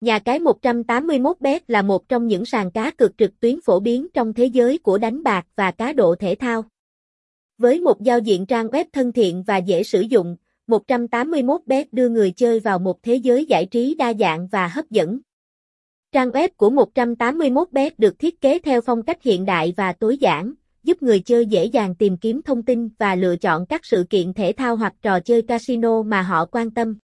Nhà cái 181bet là một trong những sàn cá cược trực tuyến phổ biến trong thế giới của đánh bạc và cá độ thể thao. Với một giao diện trang web thân thiện và dễ sử dụng, 181bet đưa người chơi vào một thế giới giải trí đa dạng và hấp dẫn. Trang web của 181bet được thiết kế theo phong cách hiện đại và tối giản, giúp người chơi dễ dàng tìm kiếm thông tin và lựa chọn các sự kiện thể thao hoặc trò chơi casino mà họ quan tâm.